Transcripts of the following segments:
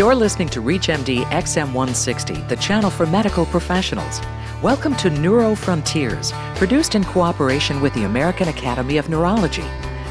You're listening to ReachMD XM160, the channel for medical professionals. Welcome to Neuro Frontiers, produced in cooperation with the American Academy of Neurology.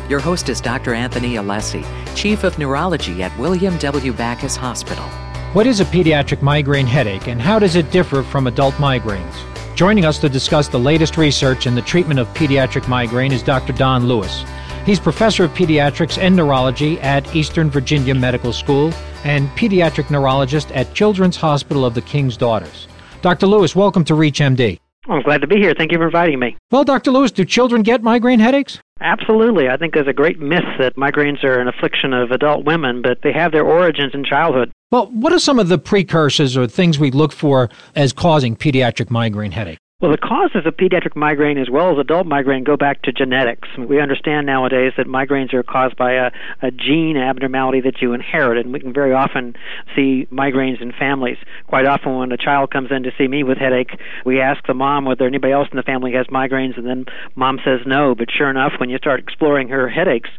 Your host is Dr. Anthony Alessi, Chief of Neurology at William W. Backus Hospital. What is a pediatric migraine headache and how does it differ from adult migraines? Joining us to discuss the latest research in the treatment of pediatric migraine is Dr. Don Lewis. He's professor of pediatrics and neurology at Eastern Virginia Medical School and pediatric neurologist at Children's Hospital of the King's Daughters. Dr. Lewis, welcome to ReachMD. I'm glad to be here. Thank you for inviting me. Well, Dr. Lewis, do children get migraine headaches? Absolutely. I think there's a great myth that migraines are an affliction of adult women, but they have their origins in childhood. Well, what are some of the precursors or things we look for as causing pediatric migraine headache? Well, the causes of pediatric migraine as well as adult migraine go back to genetics. We understand nowadays that migraines are caused by a, a gene abnormality that you inherit, and we can very often see migraines in families. Quite often, when a child comes in to see me with headache, we ask the mom whether anybody else in the family has migraines, and then mom says no. But sure enough, when you start exploring her headaches,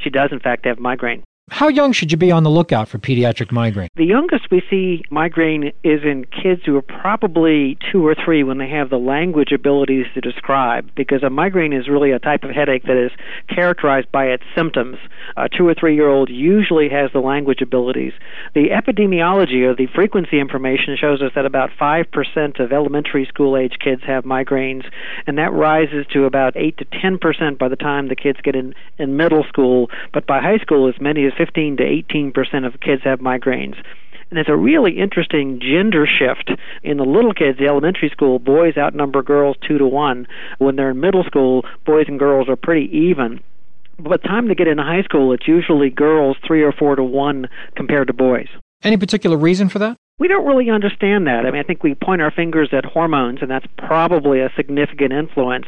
she does in fact have migraine. How young should you be on the lookout for pediatric migraine? The youngest we see migraine is in kids who are probably two or three when they have the language abilities to describe, because a migraine is really a type of headache that is characterized by its symptoms. A two or three year old usually has the language abilities. The epidemiology or the frequency information shows us that about 5% of elementary school age kids have migraines, and that rises to about 8 to 10% by the time the kids get in, in middle school, but by high school, as many as 15 to 18 percent of kids have migraines. And there's a really interesting gender shift in the little kids, the elementary school. Boys outnumber girls two to one. When they're in middle school, boys and girls are pretty even. By the time they get into high school, it's usually girls three or four to one compared to boys. Any particular reason for that? We don't really understand that. I mean, I think we point our fingers at hormones, and that's probably a significant influence.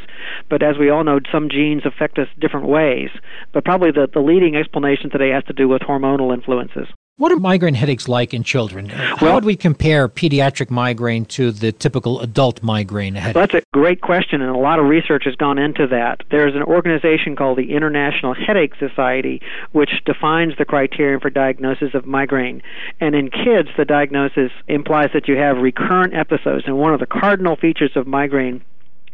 But as we all know, some genes affect us different ways. But probably the, the leading explanation today has to do with hormonal influences. What are migraine headaches like in children? How Well- would we compare pediatric migraine to the typical adult migraine headache? That's a great question, and a lot of research has gone into that. There's an organization called the International Headache Society, which defines the criterion for diagnosis of migraine. And in kids, the diagnosis implies that you have recurrent episodes. And one of the cardinal features of migraine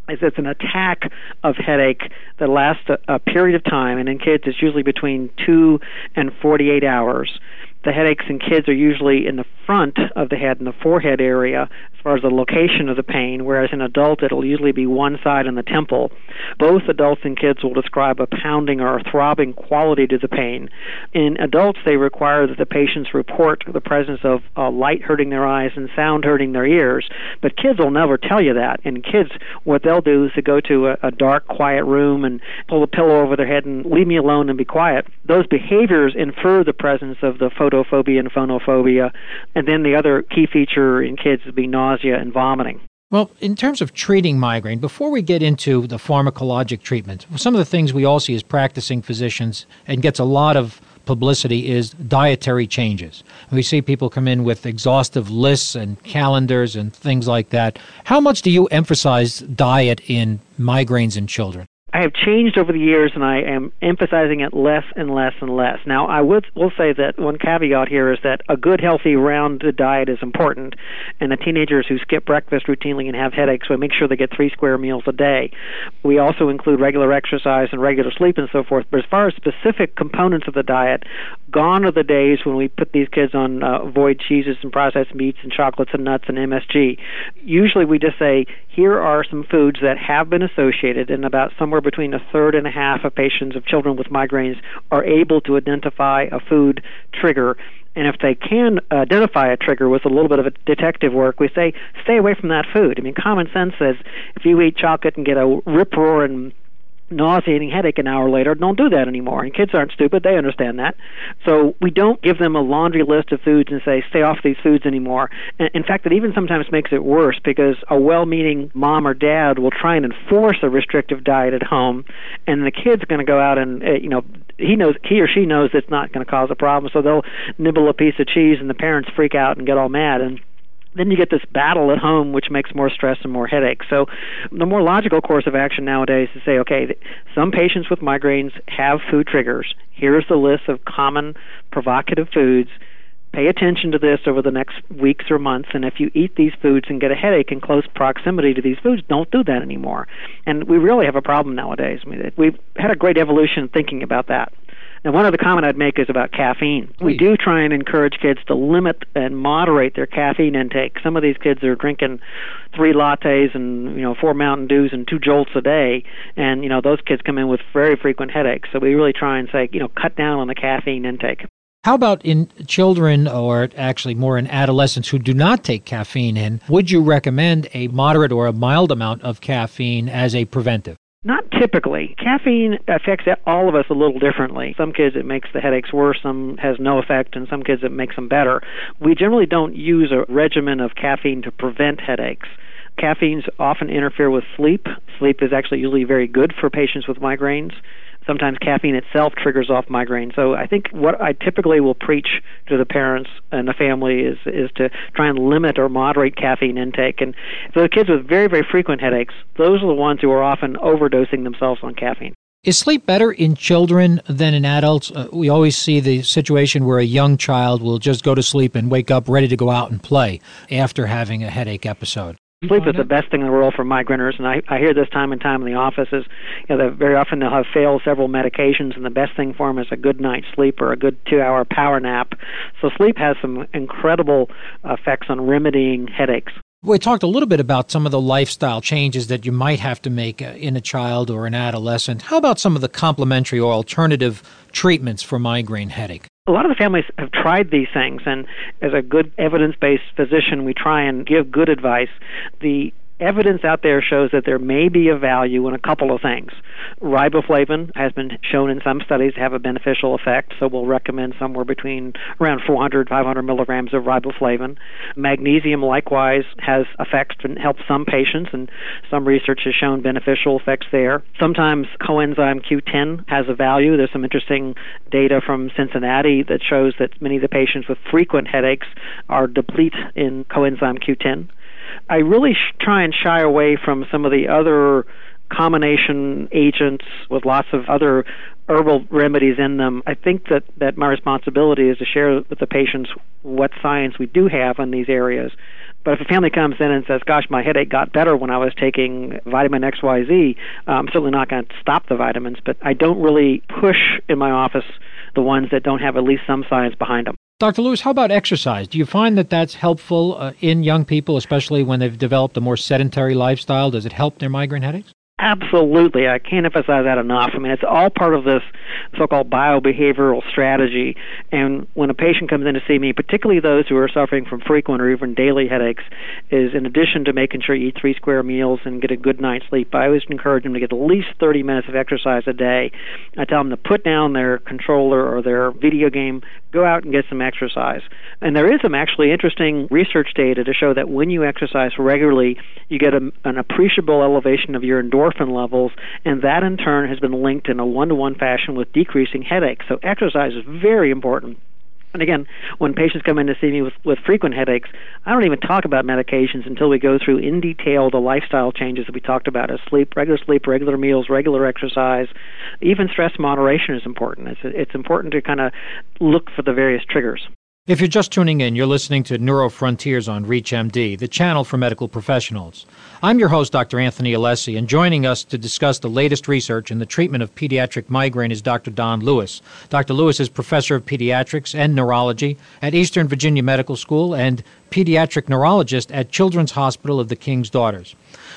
is it's an attack of headache that lasts a, a period of time, and in kids, it's usually between two and 48 hours. The headaches in kids are usually in the front of the head, in the forehead area, far as the location of the pain, whereas in adult, it'll usually be one side in the temple. Both adults and kids will describe a pounding or a throbbing quality to the pain. In adults, they require that the patients report the presence of uh, light hurting their eyes and sound hurting their ears, but kids will never tell you that. And kids, what they'll do is to go to a, a dark, quiet room and pull a pillow over their head and leave me alone and be quiet. Those behaviors infer the presence of the photophobia and phonophobia. And then the other key feature in kids would be nausea and vomiting. Well, in terms of treating migraine, before we get into the pharmacologic treatment, some of the things we all see as practicing physicians and gets a lot of publicity is dietary changes. We see people come in with exhaustive lists and calendars and things like that. How much do you emphasize diet in migraines in children? I have changed over the years, and I am emphasizing it less and less and less. Now, I would will say that one caveat here is that a good, healthy, rounded diet is important, and the teenagers who skip breakfast routinely and have headaches, we make sure they get three square meals a day. We also include regular exercise and regular sleep and so forth. But as far as specific components of the diet, gone are the days when we put these kids on uh, avoid cheeses and processed meats and chocolates and nuts and MSG. Usually, we just say here are some foods that have been associated, and about somewhere between a third and a half of patients of children with migraines are able to identify a food trigger. And if they can identify a trigger with a little bit of detective work, we say stay away from that food. I mean, common sense says if you eat chocolate and get a rip roaring nauseating headache an hour later, don't do that anymore. And kids aren't stupid; they understand that. So we don't give them a laundry list of foods and say stay off these foods anymore. And in fact, it even sometimes makes it worse because a well-meaning mom or dad will try and enforce a restrictive diet at home, and the kid's going to go out and uh, you know he knows he or she knows it's not going to cause a problem, so they'll nibble a piece of cheese, and the parents freak out and get all mad and then you get this battle at home, which makes more stress and more headache. So, the more logical course of action nowadays is to say, okay, some patients with migraines have food triggers. Here's the list of common provocative foods. pay attention to this over the next weeks or months. And if you eat these foods and get a headache in close proximity to these foods, don't do that anymore. And we really have a problem nowadays. I mean, we've had a great evolution thinking about that. And one other comment I'd make is about caffeine. We do try and encourage kids to limit and moderate their caffeine intake. Some of these kids are drinking three lattes and you know four Mountain Dews and two Jolts a day, and you know those kids come in with very frequent headaches. So we really try and say you know cut down on the caffeine intake. How about in children, or actually more in adolescents who do not take caffeine in? Would you recommend a moderate or a mild amount of caffeine as a preventive? Not typically. Caffeine affects all of us a little differently. Some kids it makes the headaches worse, some has no effect, and some kids it makes them better. We generally don't use a regimen of caffeine to prevent headaches. Caffeines often interfere with sleep. Sleep is actually usually very good for patients with migraines sometimes caffeine itself triggers off migraine. So I think what I typically will preach to the parents and the family is is to try and limit or moderate caffeine intake. And for the kids with very very frequent headaches, those are the ones who are often overdosing themselves on caffeine. Is sleep better in children than in adults? Uh, we always see the situation where a young child will just go to sleep and wake up ready to go out and play after having a headache episode. Sleep is the best thing in the world for migraineurs, and I, I hear this time and time in the offices. You know, very often they'll have failed several medications, and the best thing for them is a good night's sleep or a good two-hour power nap. So sleep has some incredible effects on remedying headaches. We talked a little bit about some of the lifestyle changes that you might have to make uh, in a child or an adolescent. How about some of the complementary or alternative treatments for migraine headache? A lot of the families have tried these things, and as a good evidence based physician, we try and give good advice. The evidence out there shows that there may be a value in a couple of things. Riboflavin has been shown in some studies to have a beneficial effect, so we'll recommend somewhere between around 400, 500 milligrams of riboflavin. Magnesium likewise has effects and helps some patients, and some research has shown beneficial effects there. Sometimes coenzyme Q10 has a value. There's some interesting data from Cincinnati that shows that many of the patients with frequent headaches are deplete in coenzyme Q10. I really sh- try and shy away from some of the other combination agents with lots of other herbal remedies in them. I think that, that my responsibility is to share with the patients what science we do have in these areas. But if a family comes in and says, "Gosh, my headache got better when I was taking vitamin X, Y, Z," I'm certainly not going to stop the vitamins. But I don't really push in my office the ones that don't have at least some science behind them. Dr. Lewis, how about exercise? Do you find that that's helpful uh, in young people, especially when they've developed a more sedentary lifestyle? Does it help their migraine headaches? Absolutely. I can't emphasize that enough. I mean, it's all part of this so-called biobehavioral strategy. And when a patient comes in to see me, particularly those who are suffering from frequent or even daily headaches, is in addition to making sure you eat three square meals and get a good night's sleep, I always encourage them to get at least 30 minutes of exercise a day. I tell them to put down their controller or their video game, go out and get some exercise. And there is some actually interesting research data to show that when you exercise regularly, you get a, an appreciable elevation of your endorphins endorphin levels, and that in turn has been linked in a one to one fashion with decreasing headaches. So exercise is very important. And again, when patients come in to see me with, with frequent headaches, I don't even talk about medications until we go through in detail the lifestyle changes that we talked about as sleep, regular sleep, regular meals, regular exercise. Even stress moderation is important. It's, it's important to kind of look for the various triggers. If you're just tuning in, you're listening to Neuro Frontiers on ReachMD, the channel for medical professionals. I'm your host, Dr. Anthony Alessi, and joining us to discuss the latest research in the treatment of pediatric migraine is Dr. Don Lewis. Dr. Lewis is professor of pediatrics and neurology at Eastern Virginia Medical School and pediatric neurologist at Children's Hospital of the King's Daughters.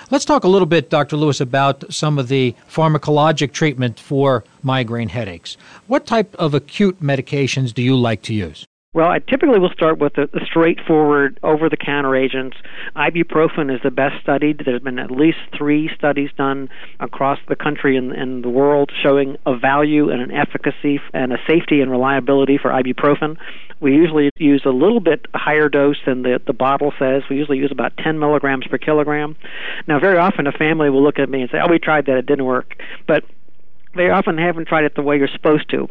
Let's talk a little bit, Dr. Lewis, about some of the pharmacologic treatment for migraine headaches. What type of acute medications do you like to use? Well, I typically will start with the, straightforward over the counter agents. Ibuprofen is the best studied. There's been at least three studies done across the country and, and the world showing a value and an efficacy and a safety and reliability for ibuprofen. We usually use a little bit higher dose than the, the bottle says. We usually use about 10 milligrams per kilogram. Now, very often a family will look at me and say, Oh, we tried that, it didn't work. But they often haven't tried it the way you're supposed to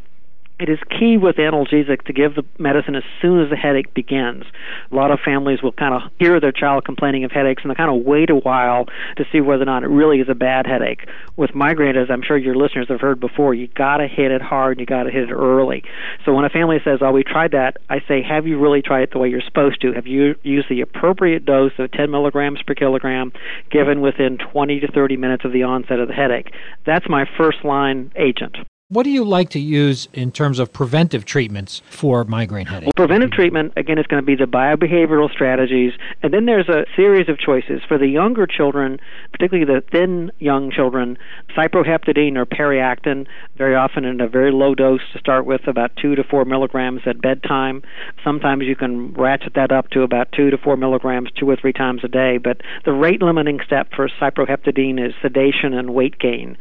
It is key with analgesic to give the medicine as soon as the headache begins. A lot of families will kind of hear their child complaining of headaches and they kind of wait a while to see whether or not it really is a bad headache. With migraine, as I'm sure your listeners have heard before, you got to hit it hard and you got to hit it early. So when a family says, "Oh, we tried that," I say, "Have you really tried it the way you're supposed to? Have you used the appropriate dose of 10 milligrams per kilogram, given within 20 to 30 minutes of the onset of the headache?" That's my first line agent. What do you like to use in terms of preventive treatments for migraine headache? Well, preventive treatment, again, is going to be the biobehavioral strategies. And then there's a series of choices. For the younger children, particularly the thin young children, cyproheptadine or periactin, very often in a very low dose to start with, about 2 to 4 milligrams at bedtime. Sometimes you can ratchet that up to about 2 to 4 milligrams two or three times a day. But the rate limiting step for cyproheptadine is sedation and weight gain.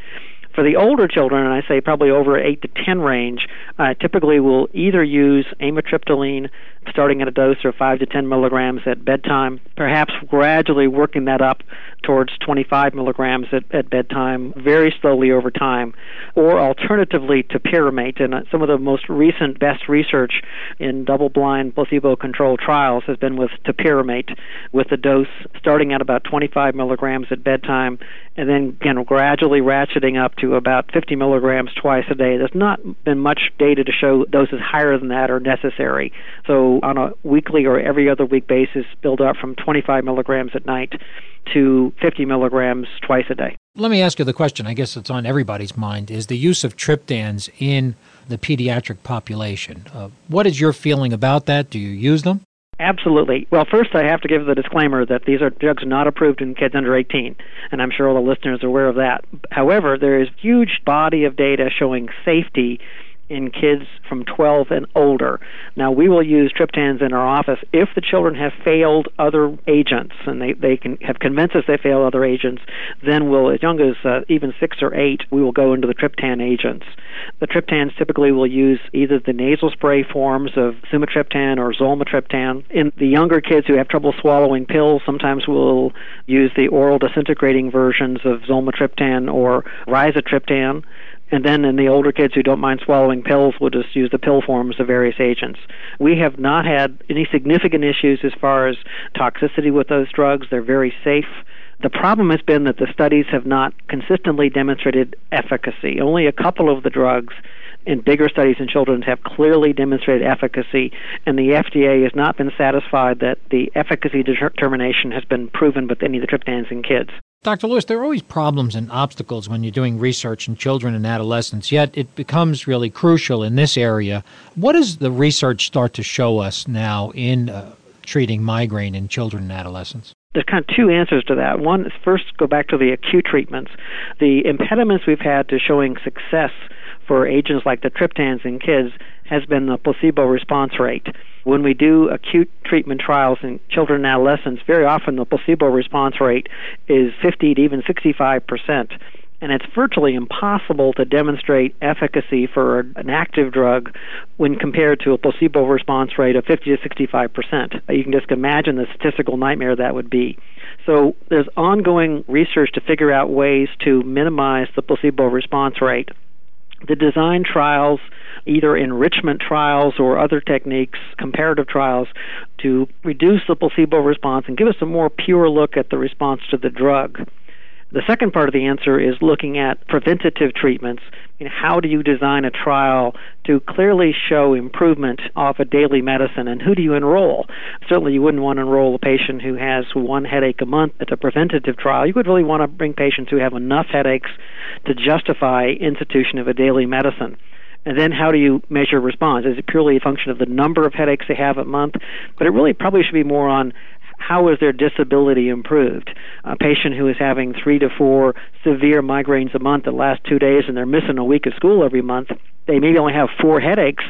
For the older children, and I say probably over 8 to 10 range, uh, typically will either use amitriptyline starting at a dose of 5 to 10 milligrams at bedtime, perhaps gradually working that up towards 25 milligrams at, at bedtime very slowly over time, or alternatively topiramate. And uh, some of the most recent best research in double blind placebo controlled trials has been with topiramate, with a dose starting at about 25 milligrams at bedtime and then again gradually ratcheting up to about 50 milligrams twice a day. There's not been much data to show doses higher than that are necessary. So on a weekly or every other week basis, build up from 25 milligrams at night to 50 milligrams twice a day. Let me ask you the question, I guess it's on everybody's mind, is the use of triptans in the pediatric population. Uh, what is your feeling about that? Do you use them? Absolutely. Well, first I have to give the disclaimer that these are drugs not approved in kids under 18, and I'm sure all the listeners are aware of that. However, there is huge body of data showing safety in kids from 12 and older. Now, we will use triptans in our office if the children have failed other agents and they, they can have convinced us they failed other agents, then we'll, as young as uh, even six or eight, we will go into the triptan agents. The triptans typically will use either the nasal spray forms of sumatriptan or zolmitriptan. In the younger kids who have trouble swallowing pills, sometimes we'll use the oral disintegrating versions of zolmitriptan or rizatriptan. And then in the older kids who don't mind swallowing pills, we'll just use the pill forms of various agents. We have not had any significant issues as far as toxicity with those drugs. They're very safe. The problem has been that the studies have not consistently demonstrated efficacy. Only a couple of the drugs in bigger studies in children have clearly demonstrated efficacy, and the FDA has not been satisfied that the efficacy determination has been proven with any of the triptans in kids. Dr. Lewis, there are always problems and obstacles when you're doing research in children and adolescents, yet it becomes really crucial in this area. What does the research start to show us now in uh, treating migraine in children and adolescents? There's kind of two answers to that. One is first go back to the acute treatments. The impediments we've had to showing success for agents like the triptans in kids has been the placebo response rate. When we do acute treatment trials in children and adolescents, very often the placebo response rate is 50 to even 65 percent and it's virtually impossible to demonstrate efficacy for an active drug when compared to a placebo response rate of 50 to 65 percent. You can just imagine the statistical nightmare that would be. So there's ongoing research to figure out ways to minimize the placebo response rate. The design trials either enrichment trials or other techniques, comparative trials, to reduce the placebo response and give us a more pure look at the response to the drug. The second part of the answer is looking at preventative treatments. You know, how do you design a trial to clearly show improvement off a daily medicine, and who do you enroll? Certainly, you wouldn't want to enroll a patient who has one headache a month at a preventative trial. You would really want to bring patients who have enough headaches to justify institution of a daily medicine. And then how do you measure response? Is it purely a function of the number of headaches they have a month? But it really probably should be more on how is their disability improved? A patient who is having three to four severe migraines a month that last two days and they're missing a week of school every month, they maybe only have four headaches,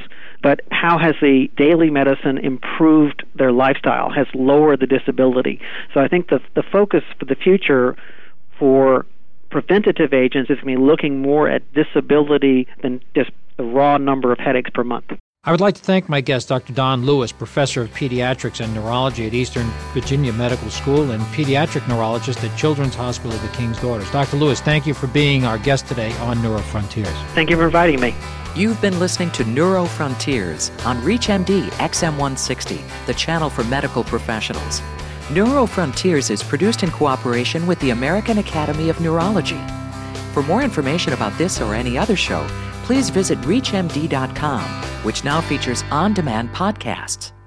but how has the daily medicine improved their lifestyle, has lowered the disability? So I think the, the focus for the future for preventative agents is going to be looking more at disability than just the raw number of headaches per month. I would like to thank my guest, Dr. Don Lewis, professor of pediatrics and neurology at Eastern Virginia Medical School and pediatric neurologist at Children's Hospital of the King's Daughters. Dr. Lewis, thank you for being our guest today on Neurofrontiers. Thank you for inviting me. You've been listening to Neurofrontiers on ReachMD XM160, the channel for medical professionals. Neurofrontiers is produced in cooperation with the American Academy of Neurology. For more information about this or any other show, please visit ReachMD.com, which now features on demand podcasts.